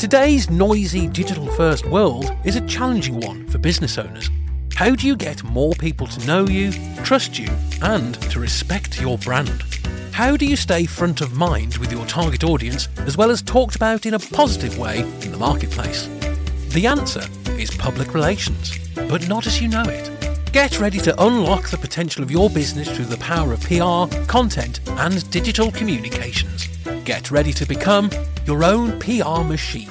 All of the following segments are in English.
Today's noisy digital first world is a challenging one for business owners. How do you get more people to know you, trust you, and to respect your brand? How do you stay front of mind with your target audience as well as talked about in a positive way in the marketplace? The answer is public relations, but not as you know it. Get ready to unlock the potential of your business through the power of PR, content, and digital communications. Get ready to become your own PR machine.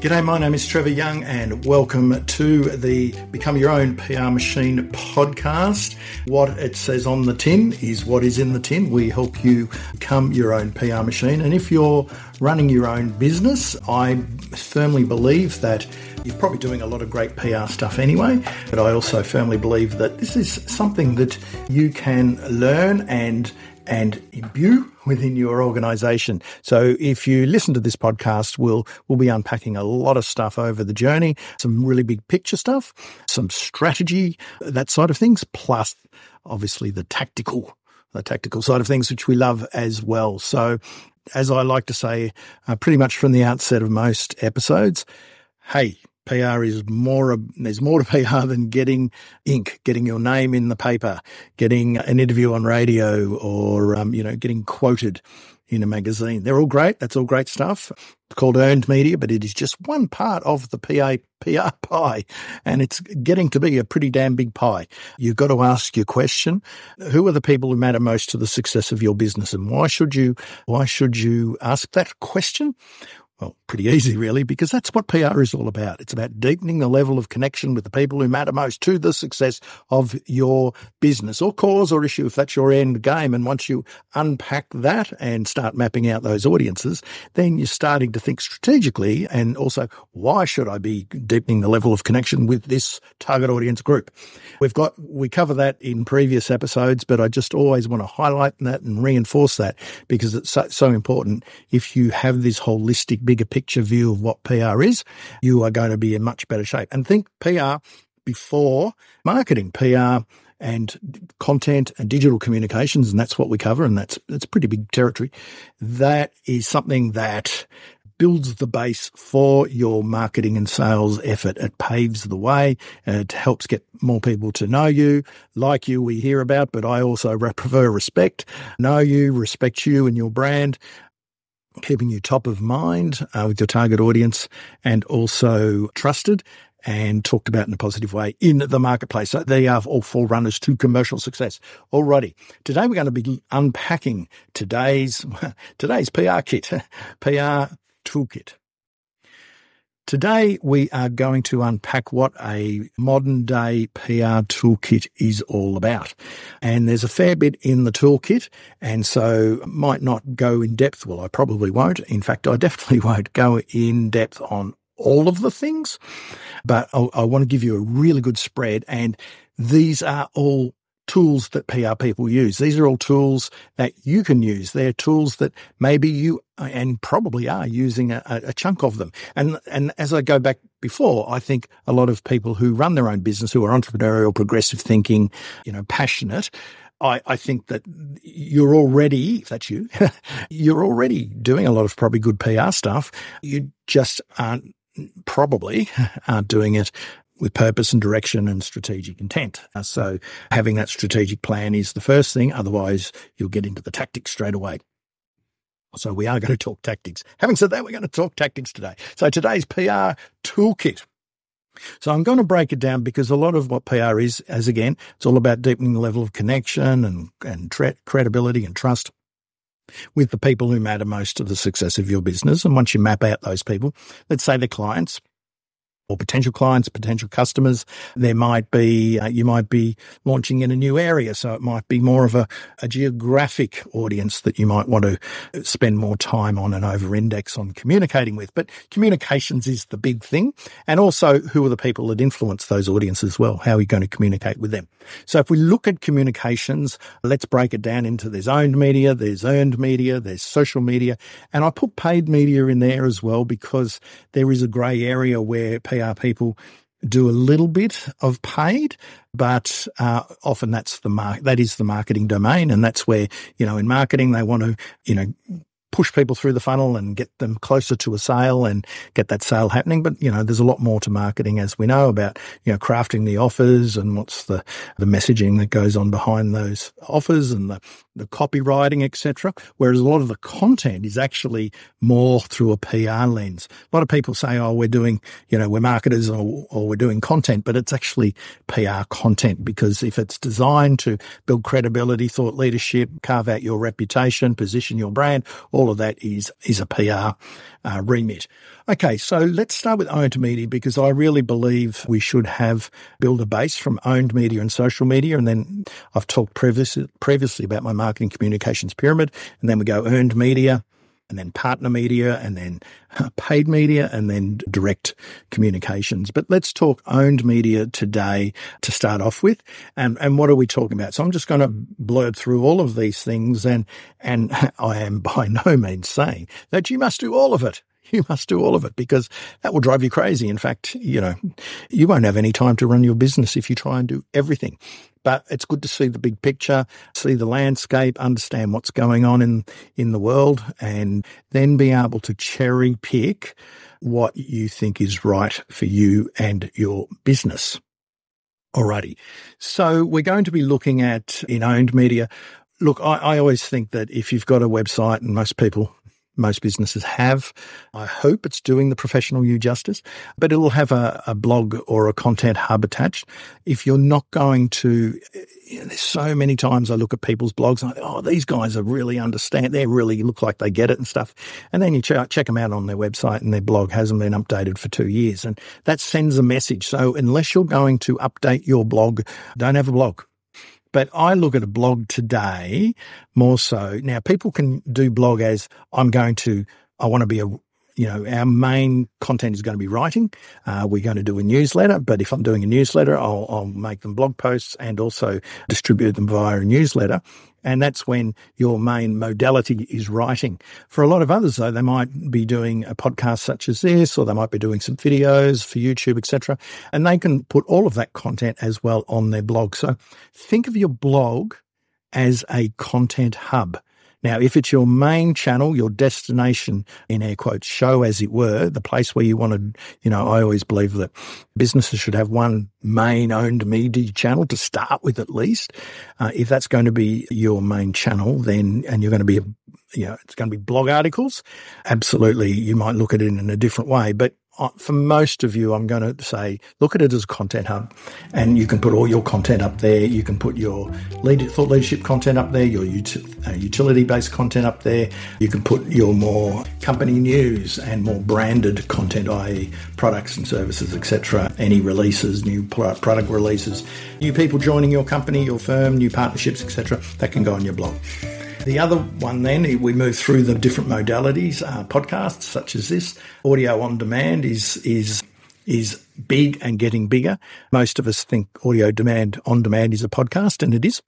G'day, my name is Trevor Young, and welcome to the Become Your Own PR Machine podcast. What it says on the tin is what is in the tin. We help you become your own PR machine. And if you're running your own business, I firmly believe that you're probably doing a lot of great PR stuff anyway, but I also firmly believe that this is something that you can learn and and imbue within your organization. So if you listen to this podcast, we'll, we'll be unpacking a lot of stuff over the journey, some really big picture stuff, some strategy, that side of things, plus obviously the tactical, the tactical side of things, which we love as well. So as I like to say, uh, pretty much from the outset of most episodes, hey, PR is more, there's more to PR than getting ink, getting your name in the paper, getting an interview on radio or, um, you know, getting quoted in a magazine. They're all great. That's all great stuff. It's called earned media, but it is just one part of the PA, PR pie. And it's getting to be a pretty damn big pie. You've got to ask your question. Who are the people who matter most to the success of your business? And why should you, why should you ask that question? Well, pretty easy really, because that's what PR is all about. It's about deepening the level of connection with the people who matter most to the success of your business or cause or issue, if that's your end game. And once you unpack that and start mapping out those audiences, then you're starting to think strategically and also, why should I be deepening the level of connection with this target audience group? We've got, we cover that in previous episodes, but I just always want to highlight that and reinforce that because it's so, so important. If you have this holistic bigger picture view of what PR is, you are going to be in much better shape. And think PR before marketing, PR and content and digital communications, and that's what we cover, and that's that's pretty big territory. That is something that builds the base for your marketing and sales effort. It paves the way. It helps get more people to know you, like you, we hear about, but I also prefer respect, know you, respect you and your brand keeping you top of mind uh, with your target audience and also trusted and talked about in a positive way in the marketplace. So they are all four runners to commercial success. Alrighty. Today we're going to be unpacking today's, today's PR kit, PR toolkit. Today, we are going to unpack what a modern day PR toolkit is all about. And there's a fair bit in the toolkit, and so might not go in depth. Well, I probably won't. In fact, I definitely won't go in depth on all of the things, but I, I want to give you a really good spread. And these are all tools that PR people use. These are all tools that you can use. They're tools that maybe you and probably are using a, a, chunk of them. And and as I go back before, I think a lot of people who run their own business, who are entrepreneurial, progressive thinking, you know, passionate, I, I, think that you're already, if that's you, you're already doing a lot of probably good PR stuff. You just aren't probably aren't doing it with purpose and direction and strategic intent. Uh, so having that strategic plan is the first thing. Otherwise, you'll get into the tactics straight away. So we are going to talk tactics. Having said that, we're going to talk tactics today. So today's PR toolkit. So I'm going to break it down because a lot of what PR is, as again, it's all about deepening the level of connection and, and tre- credibility and trust with the people who matter most to the success of your business. And once you map out those people, let's say the clients, or potential clients, potential customers. There might be, uh, you might be launching in a new area. So it might be more of a, a geographic audience that you might want to spend more time on and over index on communicating with. But communications is the big thing. And also who are the people that influence those audiences as well? How are you going to communicate with them? So if we look at communications, let's break it down into there's owned media, there's earned media, there's social media. And I put paid media in there as well because there is a grey area where PR people do a little bit of paid, but uh, often that's the mar- that is the marketing domain, and that's where you know in marketing they want to you know push people through the funnel and get them closer to a sale and get that sale happening. But, you know, there's a lot more to marketing as we know about, you know, crafting the offers and what's the, the messaging that goes on behind those offers and the, the copywriting, etc. Whereas a lot of the content is actually more through a PR lens. A lot of people say, oh, we're doing, you know, we're marketers or, or we're doing content, but it's actually PR content because if it's designed to build credibility, thought leadership, carve out your reputation, position your brand, of that is, is a PR uh, remit. Okay, so let's start with owned media because I really believe we should have build a base from owned media and social media. And then I've talked previously, previously about my marketing communications pyramid. And then we go earned media, and then partner media and then uh, paid media and then direct communications. But let's talk owned media today to start off with. And, and what are we talking about? So I'm just going to blurb through all of these things and, and I am by no means saying that you must do all of it you must do all of it because that will drive you crazy. In fact, you know, you won't have any time to run your business if you try and do everything. But it's good to see the big picture, see the landscape, understand what's going on in, in the world, and then be able to cherry pick what you think is right for you and your business. Alrighty. So we're going to be looking at in owned media. Look, I, I always think that if you've got a website, and most people most businesses have. I hope it's doing the professional you justice, but it'll have a, a blog or a content hub attached. If you're not going to, you know, there's so many times I look at people's blogs and I think, oh, these guys are really understand. They really look like they get it and stuff. And then you ch- check them out on their website and their blog hasn't been updated for two years. And that sends a message. So unless you're going to update your blog, don't have a blog but I look at a blog today more so. Now, people can do blog as I'm going to, I want to be a, you know, our main content is going to be writing. Uh, we're going to do a newsletter, but if I'm doing a newsletter, I'll, I'll make them blog posts and also distribute them via a newsletter. And that's when your main modality is writing. For a lot of others, though, they might be doing a podcast such as this, or they might be doing some videos for YouTube, etc. And they can put all of that content as well on their blog. So think of your blog as a content hub. Now, if it's your main channel, your destination in air quotes show, as it were, the place where you want to, you know, I always believe that businesses should have one main owned media channel to start with at least. Uh, if that's going to be your main channel, then, and you're going to be, you know, it's going to be blog articles, absolutely, you might look at it in a different way. But for most of you, I'm going to say, look at it as a content hub, and you can put all your content up there. You can put your lead, thought leadership content up there, your uh, utility-based content up there. You can put your more company news and more branded content, i.e., products and services, etc. Any releases, new product releases, new people joining your company, your firm, new partnerships, etc. That can go on your blog. The other one, then, we move through the different modalities. Uh, podcasts such as this, audio on demand is is is big and getting bigger. Most of us think audio demand on demand is a podcast, and it is.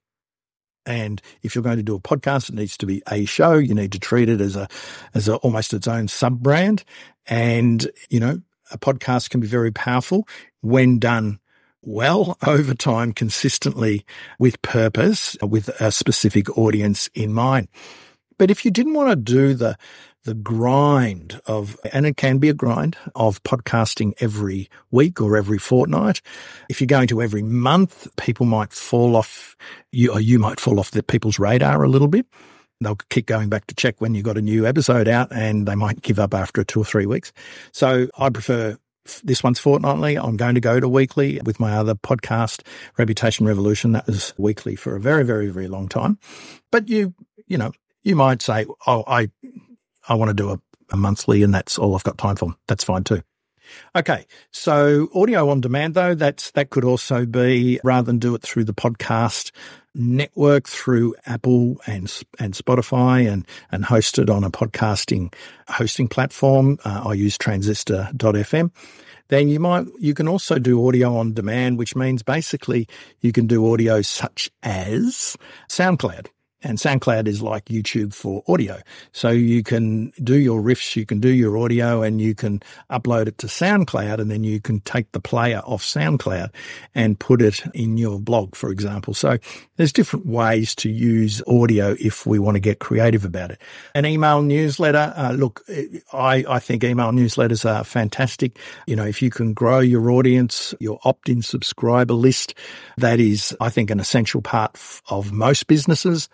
And if you're going to do a podcast, it needs to be a show. You need to treat it as a as a, almost its own sub brand. And you know, a podcast can be very powerful when done well over time consistently with purpose, with a specific audience in mind. But if you didn't want to do the the grind of, and it can be a grind of podcasting every week or every fortnight. If you're going to every month, people might fall off, you, or you might fall off the people's radar a little bit. They'll keep going back to check when you got a new episode out and they might give up after two or three weeks. So I prefer this one's fortnightly. I'm going to go to weekly with my other podcast, Reputation Revolution. That was weekly for a very, very, very long time. But you, you know, you might say, oh, I, I want to do a, a monthly and that's all I've got time for. That's fine too. Okay, so audio on demand though, that's that could also be rather than do it through the podcast network through Apple and and Spotify and and hosted on a podcasting hosting platform. Uh, I use Transistor.fm. Then you might you can also do audio on demand, which means basically you can do audio such as SoundCloud. And SoundCloud is like YouTube for audio. So you can do your riffs, you can do your audio and you can upload it to SoundCloud and then you can take the player off SoundCloud and put it in your blog, for example. So there's different ways to use audio if we want to get creative about it. An email newsletter, uh, look, I, I think email newsletters are fantastic. You know, if you can grow your audience, your opt-in subscriber list, that is, I think, an essential part of most businesses.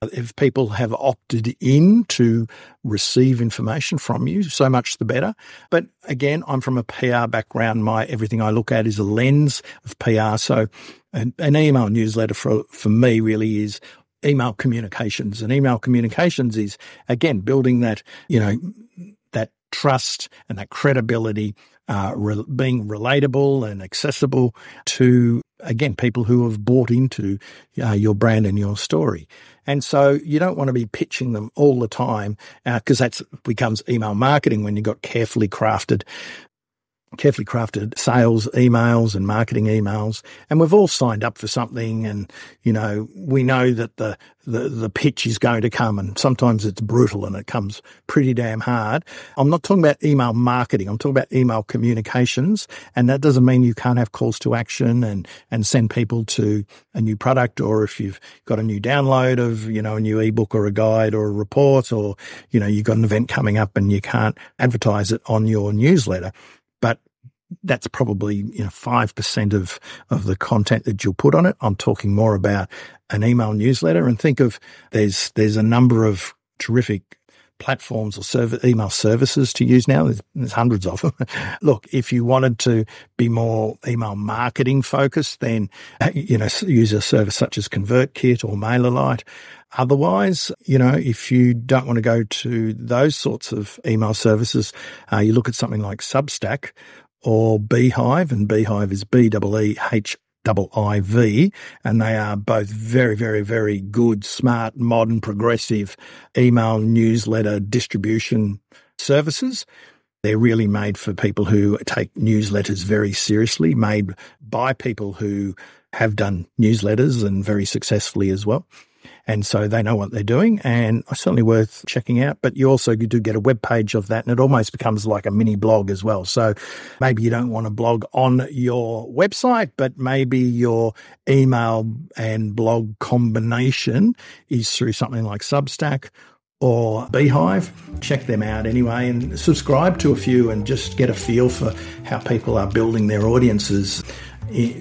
If people have opted in to receive information from you, so much the better. But again, I'm from a PR background. My everything I look at is a lens of PR. So an, an email newsletter for, for me really is email communications and email communications is again building that, you know, that trust and that credibility, uh, re- being relatable and accessible to again, people who have bought into uh, your brand and your story. And so you don't want to be pitching them all the time because uh, that becomes email marketing when you've got carefully crafted carefully crafted sales emails and marketing emails. And we've all signed up for something and, you know, we know that the, the, the pitch is going to come and sometimes it's brutal and it comes pretty damn hard. I'm not talking about email marketing. I'm talking about email communications. And that doesn't mean you can't have calls to action and, and send people to a new product or if you've got a new download of, you know, a new ebook or a guide or a report or, you know, you've got an event coming up and you can't advertise it on your newsletter that's probably you know five percent of of the content that you'll put on it. I'm talking more about an email newsletter, and think of there's there's a number of terrific platforms or server, email services to use now. There's, there's hundreds of them. Look, if you wanted to be more email marketing focused, then you know use a service such as ConvertKit or MailerLite. Otherwise, you know, if you don't want to go to those sorts of email services, uh, you look at something like Substack or Beehiiv, and Beehiiv is B E E H I V, and they are both very, very, very good, smart, modern, progressive email newsletter distribution services. They're really made for people who take newsletters very seriously, made by people who have done newsletters and very successfully as well. And so they know what they're doing and certainly worth checking out. But you also do get a web page of that and it almost becomes like a mini blog as well. So maybe you don't want to blog on your website, but maybe your email and blog combination is through something like Substack or Beehiiv. Check them out anyway and subscribe to a few and just get a feel for how people are building their audiences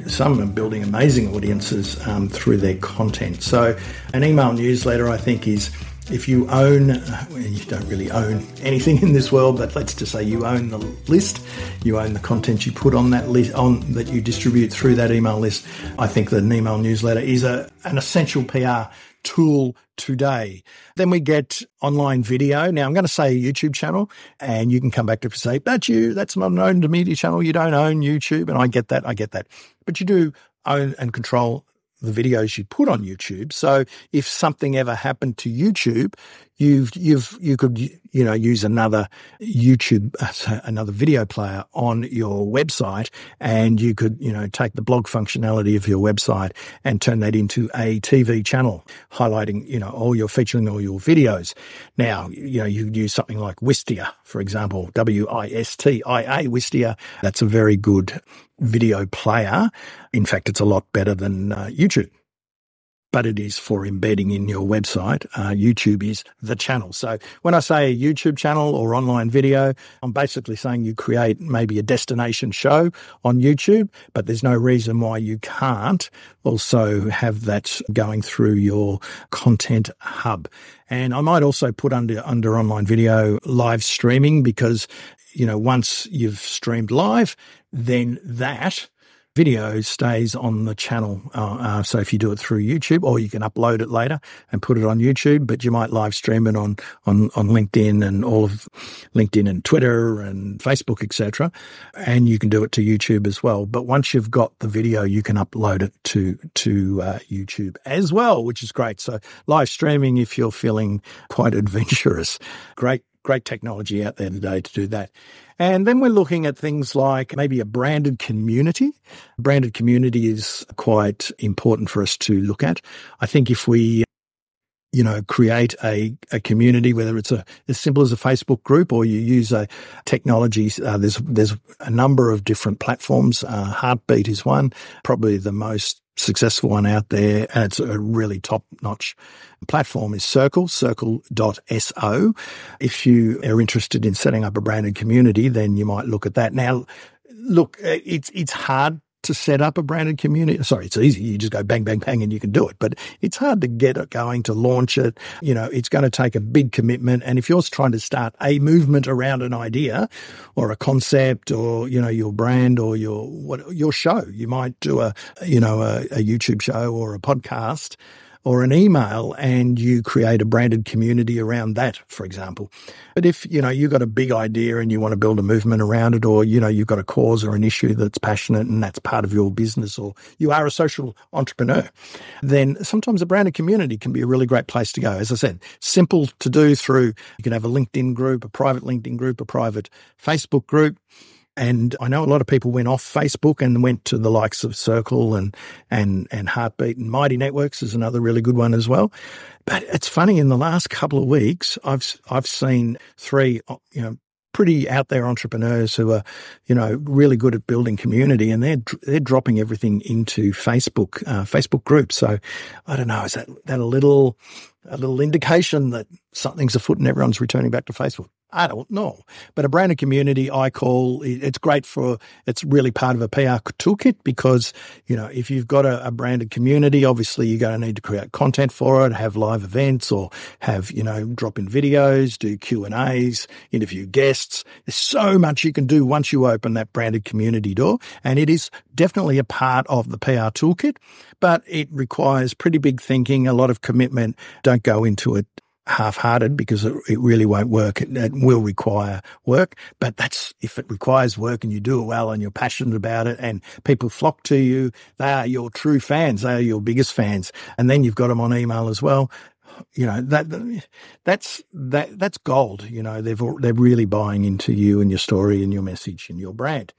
some are building amazing audiences um, through their content. So, an email newsletter, I think, is if you own, well, you don't really own anything in this world, but let's just say you own the list, you own the content you put on that list, on that you distribute through that email list. I think that an email newsletter is a an essential PR tool today. Then we get online video. Now I'm going to say a YouTube channel and you can come back to say, that's you. That's not an owned media channel. You don't own YouTube. And I get that. I get that. But you do own and control the videos you put on YouTube. So if something ever happened to YouTube, you've you've you could you know use another YouTube another video player on your website, and you could you know take the blog functionality of your website and turn that into a TV channel, highlighting you know all your featuring all your videos. Now you know you could use something like Wistia, for example, W I S T I A Wistia. That's a very good video player. In fact, it's a lot better than uh, YouTube but it is for embedding in your website. Uh, YouTube is the channel. So when I say a YouTube channel or online video, I'm basically saying you create maybe a destination show on YouTube, but there's no reason why you can't also have that going through your content hub. And I might also put under, under online video live streaming because, you know, once you've streamed live, then that video stays on the channel. Uh, uh, so if you do it through YouTube, or you can upload it later and put it on YouTube, but you might live stream it on on on LinkedIn and all of LinkedIn and Twitter and Facebook, etc. And you can do it to YouTube as well. But once you've got the video, you can upload it to to uh, YouTube as well, which is great. So live streaming, if you're feeling quite adventurous, great great technology out there today to do that. And then we're looking at things like maybe a branded community. Branded community is quite important for us to look at. I think if we you know, create a, a community, whether it's a, as simple as a Facebook group or you use a technology. Uh, there's, there's a number of different platforms. Uh, Heartbeat is one, probably the most successful one out there. And it's a really top notch platform is Circle, circle.so. If you are interested in setting up a branded community, then you might look at that. Now, look, it's, it's hard to set up a branded community. Sorry, it's easy. You just go bang, bang, bang and you can do it. But it's hard to get it going, to launch it. You know, it's going to take a big commitment. And if you're trying to start a movement around an idea or a concept or, you know, your brand or your, what, your show, you might do a, you know, a, a YouTube show or a podcast or an email and you create a branded community around that, for example. But if, you know, you've got a big idea and you want to build a movement around it, or, you know, you've got a cause or an issue that's passionate and that's part of your business, or you are a social entrepreneur, then sometimes a branded community can be a really great place to go. As I said, simple to do through, you can have a LinkedIn group, a private LinkedIn group, a private Facebook group and I know a lot of people went off Facebook and went to the likes of Circle and and and Heartbeat and Mighty Networks is another really good one as well. But it's funny in the last couple of weeks, I've I've seen three you know pretty out there entrepreneurs who are, you know, really good at building community, and they're they're dropping everything into Facebook uh, Facebook groups. So I don't know, is that that a little a little indication that something's afoot and everyone's returning back to Facebook? I don't know. But a branded community, I call it's great for, it's really part of a PR toolkit because, you know, if you've got a, a branded community, obviously you're going to need to create content for it, have live events or have, you know, drop in videos, do Q and A's, interview guests. There's so much you can do once you open that branded community door. And it is definitely a part of the PR toolkit, but it requires pretty big thinking, a lot of commitment. Don't go into it half-hearted because it, it really won't work. It, it, will require work, but that's if it requires work and you do it well and you're passionate about it and people flock to you, they are your true fans. They are your biggest fans. And then you've got them on email as well. You know, that, that's, that, that's gold. You know, they've, they're really buying into you and your story and your message and your brand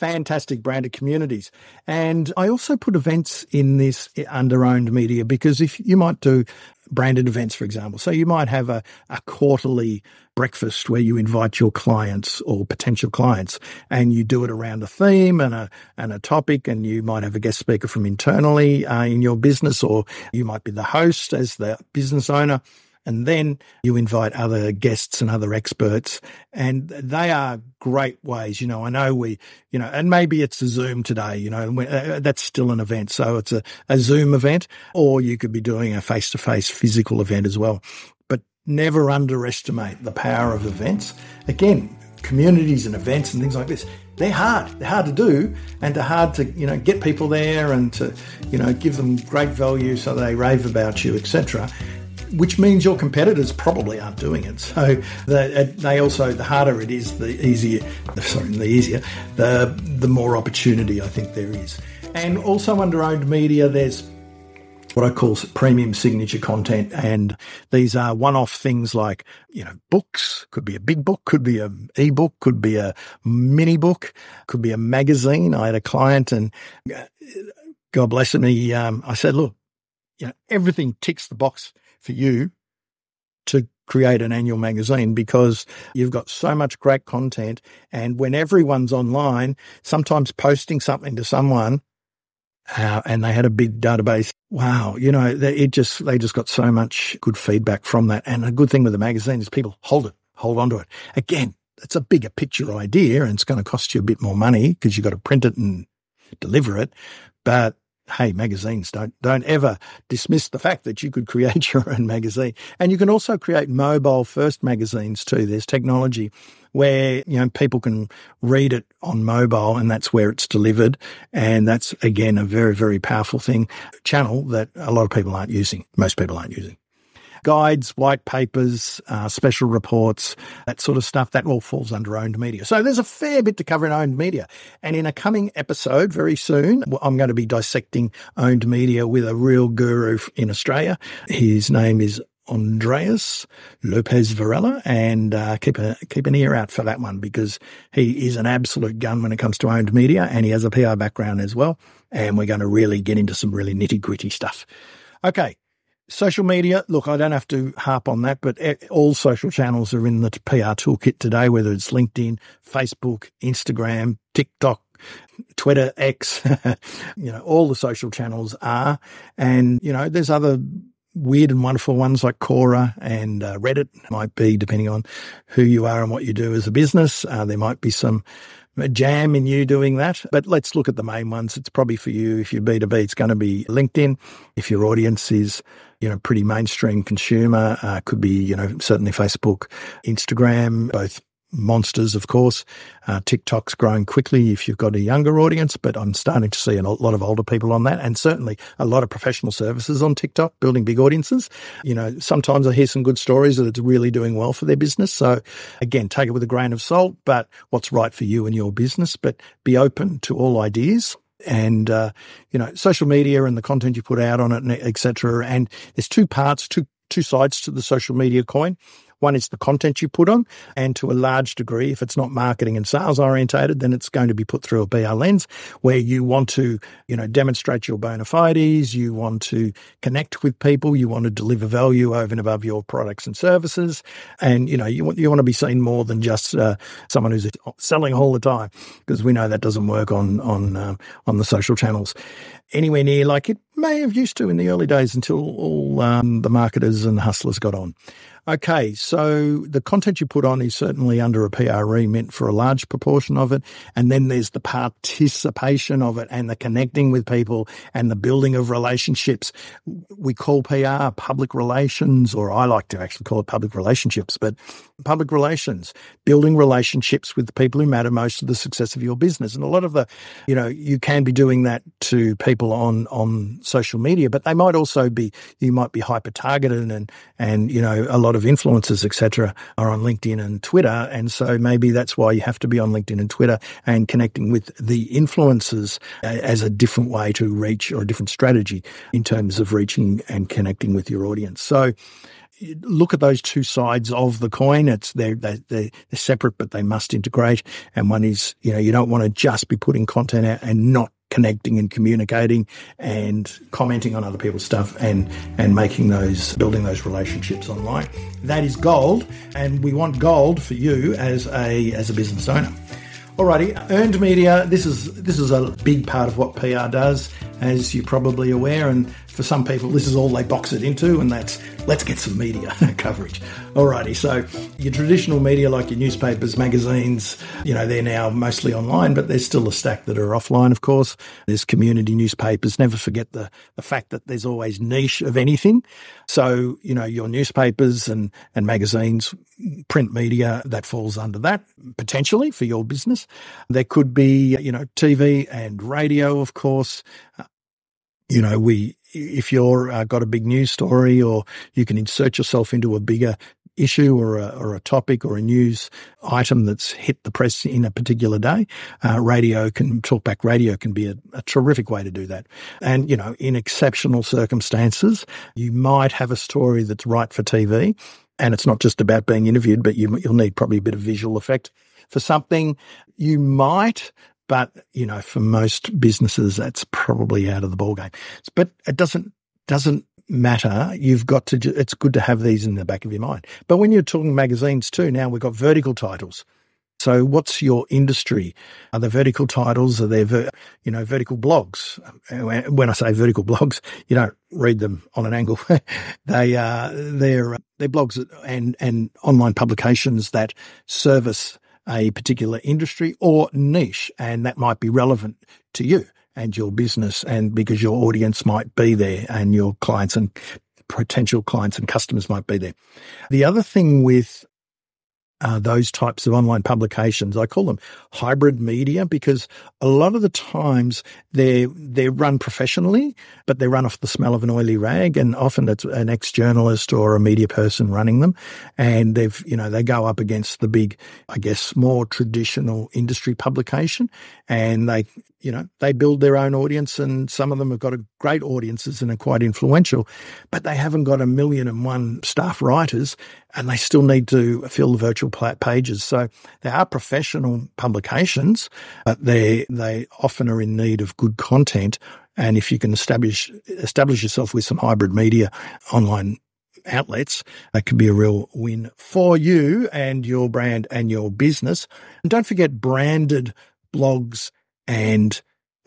fantastic branded communities. And I also put events in this under owned media because if you might do branded events, for example. So you might have a, a quarterly breakfast where you invite your clients or potential clients and you do it around a theme and a, and a topic and you might have a guest speaker from internally uh, in your business or you might be the host as the business owner and then you invite other guests and other experts. And they are great ways. You know, I know we, you know, and maybe it's a Zoom today, you know, uh, that's still an event. So it's a, a Zoom event, or you could be doing a face to face physical event as well. But never underestimate the power of events. Again, communities and events and things like this they're hard they're hard to do and they're hard to you know get people there and to you know give them great value so they rave about you etc which means your competitors probably aren't doing it. So the, they also, the harder it is, the easier, sorry, the easier, the, the more opportunity I think there is. And also under owned media, there's what I call premium signature content. And these are one off things like, you know, books, could be a big book, could be an e-book, could be a mini book, could be a magazine. I had a client and uh, God bless him, he, um, I said, look, you know, everything ticks the box for you to create an annual magazine because you've got so much great content. And when everyone's online, sometimes posting something to someone uh, and they had a big database. Wow, you know, it just they just got so much good feedback from that. And a good thing with the magazine is people hold it, hold on to it. Again, it's a bigger picture idea, and it's going to cost you a bit more money because you've got to print it and deliver it. But hey, magazines don't don't ever dismiss the fact that you could create your own magazine, and you can also create mobile first magazines too. There's technology where you know people can read it on mobile, and that's where it's delivered, and that's again a very very powerful thing channel that a lot of people aren't using. Most people aren't using guides, white papers, uh, special reports, that sort of stuff. That all falls under owned media. So there's a fair bit to cover in owned media. And in a coming episode very soon, I'm going to be dissecting owned media with a real guru in Australia. His name is Andreas Lopez Varela, and uh, keep a keep an ear out for that one because he is an absolute gun when it comes to owned media, and he has a PR background as well. And we're going to really get into some really nitty gritty stuff. Okay, Social media, look, I don't have to harp on that, but all social channels are in the PR toolkit today, whether it's LinkedIn, Facebook, Instagram, TikTok, Twitter, X, you know, all the social channels are. And, you know, there's other weird and wonderful ones like Quora and uh, Reddit might be, depending on who you are and what you do as a business. Uh, there might be some jam in you doing that. But let's look at the main ones. It's probably for you. If you're B2B, it's going to be LinkedIn. If your audience is, you know, pretty mainstream consumer, uh, could be, you know, certainly Facebook, Instagram, both monsters, of course. Uh, TikTok's growing quickly if you've got a younger audience, but I'm starting to see a lot of older people on that and certainly a lot of professional services on TikTok, building big audiences. You know, sometimes I hear some good stories that it's really doing well for their business. So again, take it with a grain of salt, but what's right for you and your business, but be open to all ideas and uh, you know social media and the content you put out on it etc and there's two parts two two sides to the social media coin one is the content you put on, and to a large degree, if it's not marketing and sales orientated, then it's going to be put through a PR lens where you want to, you know, demonstrate your bona fides, you want to connect with people, you want to deliver value over and above your products and services, and you know, you want you want to be seen more than just uh, someone who's selling all the time, because we know that doesn't work on on um, on the social channels anywhere near like it may have used to in the early days until all um, the marketers and hustlers got on. Okay, so the content you put on is certainly under a PR meant for a large proportion of it. And then there's the participation of it and the connecting with people and the building of relationships. We call PR public relations, or I like to actually call it public relationships, but public relations, building relationships with the people who matter most to the success of your business. And a lot of the, you know, you can be doing that to people on, on social media, but they might also be, you might be hyper targeted and, and, you know, a lot of influencers, etc., are on LinkedIn and Twitter. And so maybe that's why you have to be on LinkedIn and Twitter and connecting with the influencers as a different way to reach or a different strategy in terms of reaching and connecting with your audience. So, look at those two sides of the coin. It's they're, they're, they're separate, but they must integrate. And one is, you know, you don't want to just be putting content out and not connecting and communicating and commenting on other people's stuff and and making those building those relationships online that is gold and we want gold for you as a as a business owner Alrighty, earned media. This is this is a big part of what PR does, as you're probably aware. And for some people, this is all they box it into, and that's let's get some media coverage. Alrighty, so your traditional media, like your newspapers, magazines, you know, they're now mostly online, but there's still a stack that are offline, of course. There's community newspapers. Never forget the, the fact that there's always niche of anything. So, you know, your newspapers and, and magazines, print media, that falls under that potentially for your business. There could be, you know, TV and radio, of course. you know, we if you're uh, got a big news story or you can insert yourself into a bigger issue or a, or a topic or a news item that's hit the press in a particular day, uh, radio can talkback radio can be a, a, terrific way to do that. And you know, in exceptional circumstances, you might have a story that's right for TV, and it's not just about being interviewed, but you, you'll need probably a bit of visual effect for something. You might but, you know, for most businesses, that's probably out of the ballgame. But it doesn't, doesn't matter. You've got to, it's good to have these in the back of your mind. But when you're talking magazines too, now we've got vertical titles. So what's your industry? Are there vertical titles? Are there, ver- you know, vertical blogs? When I say vertical blogs, you don't read them on an angle. they are, uh, they're, they're blogs and, and online publications that service a particular industry or niche, and that might be relevant to you and your business, and because your audience might be there and your clients and potential clients and customers might be there. The other thing with uh, those types of online publications. I call them hybrid media because a lot of the times they're they're run professionally, but they run off the smell of an oily rag, and often it's an ex journalist or a media person running them, and they've you know they go up against the big, I guess, more traditional industry publication, and they you know, they build their own audience and some of them have got great audiences and are quite influential, but they haven't got a million and one staff writers and they still need to fill the virtual pages. So they are professional publications, but they, they often are in need of good content And if you can establish establish yourself with some hybrid media online outlets, that could be a real win for you and your brand and your business. And don't forget branded blogs and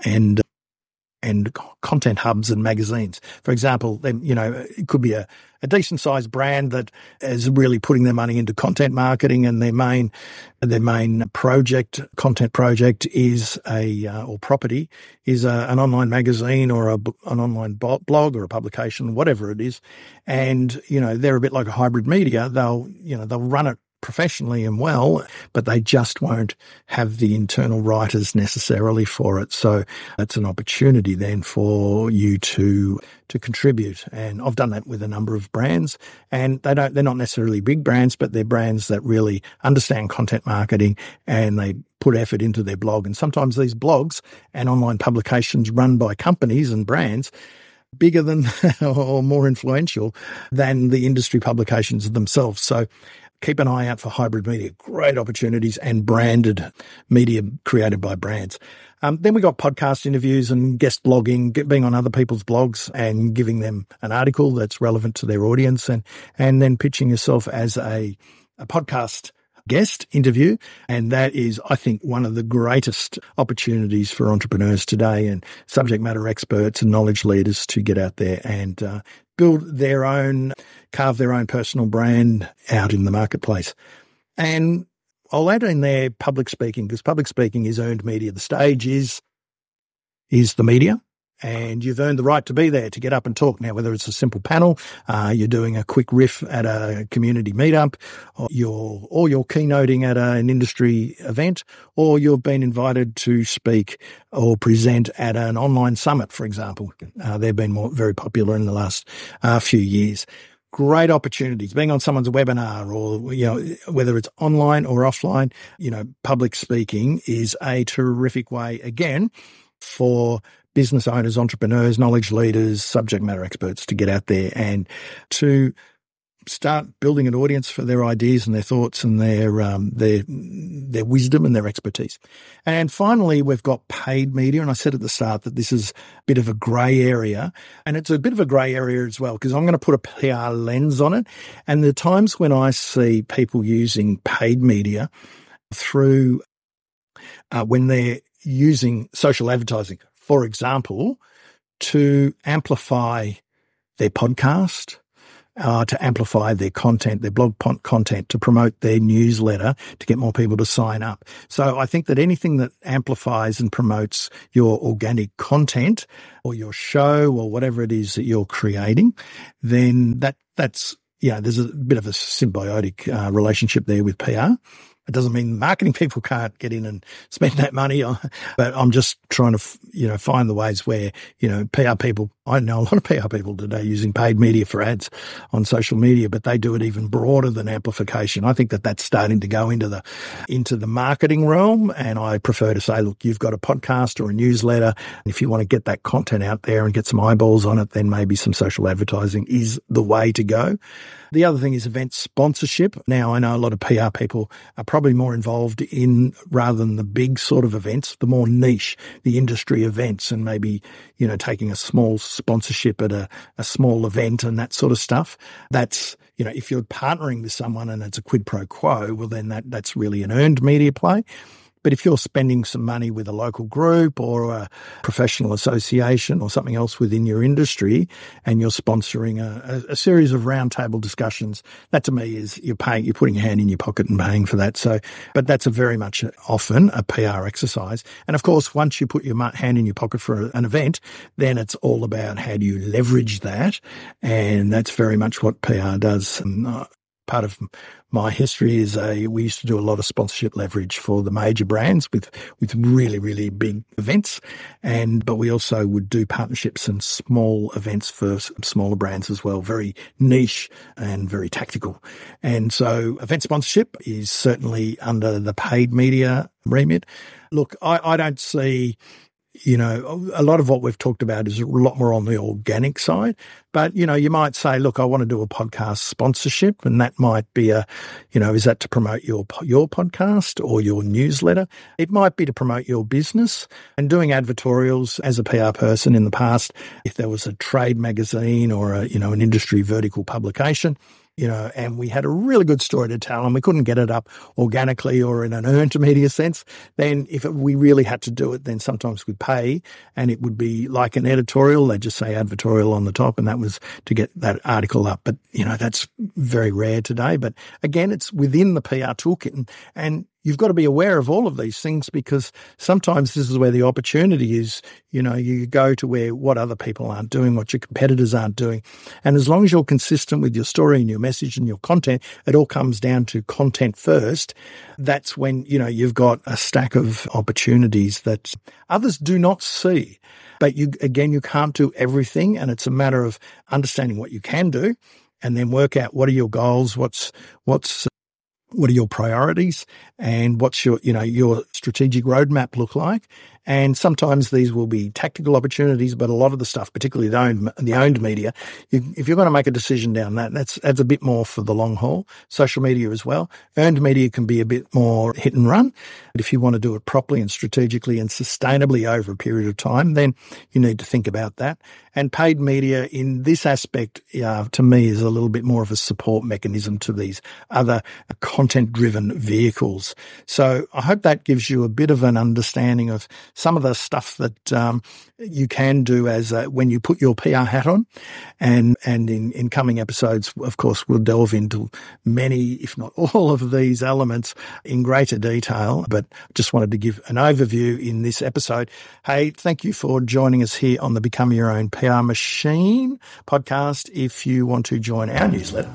and and content hubs and magazines. For example, you know, it could be a, a decent sized brand that is really putting their money into content marketing and their main, their main project, content project is a, uh, or property is a, an online magazine or a, an online blog or a publication, whatever it is. And, you know, they're a bit like a hybrid media. They'll, you know, they'll run it professionally and well, but they just won't have the internal writers necessarily for it. So it's an opportunity then for you to to contribute. And I've done that with a number of brands and they don't they're not necessarily big brands, but they're brands that really understand content marketing and they put effort into their blog. And sometimes these blogs and online publications run by companies and brands bigger than or more influential than the industry publications themselves. So keep an eye out for hybrid media, great opportunities and branded media created by brands. Um, then we got podcast interviews and guest blogging, being on other people's blogs and giving them an article that's relevant to their audience and, and then pitching yourself as a, a podcast guest interview. And that is, I think, one of the greatest opportunities for entrepreneurs today and subject matter experts and knowledge leaders to get out there and uh, build their own, carve their own personal brand out in the marketplace. And I'll add in there public speaking because public speaking is earned media. The stage is is the media and you've earned the right to be there to get up and talk. Now, whether it's a simple panel, uh, you're doing a quick riff at a community meetup, or you're, or you're keynoting at a, an industry event, or you've been invited to speak or present at an online summit, for example. Uh, they've been more, very popular in the last uh, few years great opportunities being on someone's webinar or you know whether it's online or offline you know public speaking is a terrific way again for business owners, entrepreneurs, knowledge leaders, subject matter experts to get out there and to start building an audience for their ideas and their thoughts and their um, their their wisdom and their expertise. And finally, we've got paid media. And I said at the start that this is a bit of a grey area, and it's a bit of a grey area as well because I'm going to put a PR lens on it. And the times when I see people using paid media through uh, when they're using social advertising for example, to amplify their podcast, uh, to amplify their content, their blog content, to promote their newsletter, to get more people to sign up. So I think that anything that amplifies and promotes your organic content or your show or whatever it is that you're creating, then that that's yeah, there's a bit of a symbiotic uh, relationship there with PR. It doesn't mean marketing people can't get in and spend that money on, but I'm just trying to, you know, find the ways where, you know, PR people, I know a lot of PR people today using paid media for ads on social media, but they do it even broader than amplification. I think that that's starting to go into the, into the marketing realm. And I prefer to say, look, you've got a podcast or a newsletter. If you want to get that content out there and get some eyeballs on it, then maybe some social advertising is the way to go. The other thing is event sponsorship. Now, I know a lot of PR people are probably more involved in rather than the big sort of events, the more niche, the industry events, and maybe, you know, taking a small sponsorship at a, a small event and that sort of stuff. That's, you know, if you're partnering with someone and it's a quid pro quo, well, then that, that's really an earned media play. But if you're spending some money with a local group or a professional association or something else within your industry and you're sponsoring a, a series of roundtable discussions, that to me is you're paying, you're putting your hand in your pocket and paying for that. So, but that's a very much often a PR exercise. And of course, once you put your hand in your pocket for an event, then it's all about how do you leverage that. And that's very much what PR does. And uh, part of my history is a, we used to do a lot of sponsorship leverage for the major brands with, with really, really big events. And, but we also would do partnerships and small events for smaller brands as well, very niche and very tactical. And so event sponsorship is certainly under the paid media remit. Look, I, I don't see you know, a lot of what we've talked about is a lot more on the organic side. But, you know, you might say, look, I want to do a podcast sponsorship and that might be a, you know, is that to promote your, your podcast or your newsletter? It might be to promote your business and doing advertorials as a PR person in the past. If there was a trade magazine or a, you know, an industry vertical publication, you know, and we had a really good story to tell and we couldn't get it up organically or in an earned media sense, then if it, we really had to do it, then sometimes we'd pay and it would be like an editorial. They'd just say advertorial on the top and that was to get that article up. But, you know, that's very rare today. But again, it's within the PR toolkit and, and you've got to be aware of all of these things because sometimes this is where the opportunity is. You know, you go to where what other people aren't doing, what your competitors aren't doing. And as long as you're consistent with your story and your message and your content, it all comes down to content first. That's when, you know, you've got a stack of opportunities that others do not see. But you, again, you can't do everything. And it's a matter of understanding what you can do and then work out what are your goals, what's, what's what are your priorities and what's your you know your strategic roadmap look like and sometimes these will be tactical opportunities, but a lot of the stuff, particularly the owned, the owned media, you, if you're going to make a decision down that, that's, that's a bit more for the long haul. Social media as well. Earned media can be a bit more hit and run. But if you want to do it properly and strategically and sustainably over a period of time, then you need to think about that. And paid media in this aspect, uh, to me, is a little bit more of a support mechanism to these other content driven vehicles. So I hope that gives you a bit of an understanding of some of the stuff that um, you can do as a, when you put your PR hat on. And, and in, in coming episodes, of course, we'll delve into many, if not all of these elements in greater detail. But just wanted to give an overview in this episode. Hey, thank you for joining us here on the Become Your Own PR Machine podcast. If you want to join our newsletter,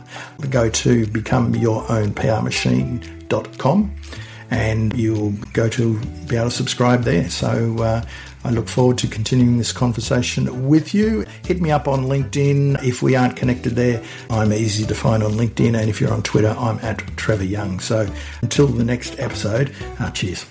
go to becomeyourownprmachine.com and you'll go to be able to subscribe there. So uh, I look forward to continuing this conversation with you. Hit me up on LinkedIn. If we aren't connected there, I'm easy to find on LinkedIn. And if you're on Twitter, I'm at Trevor Young. So until the next episode, uh, cheers.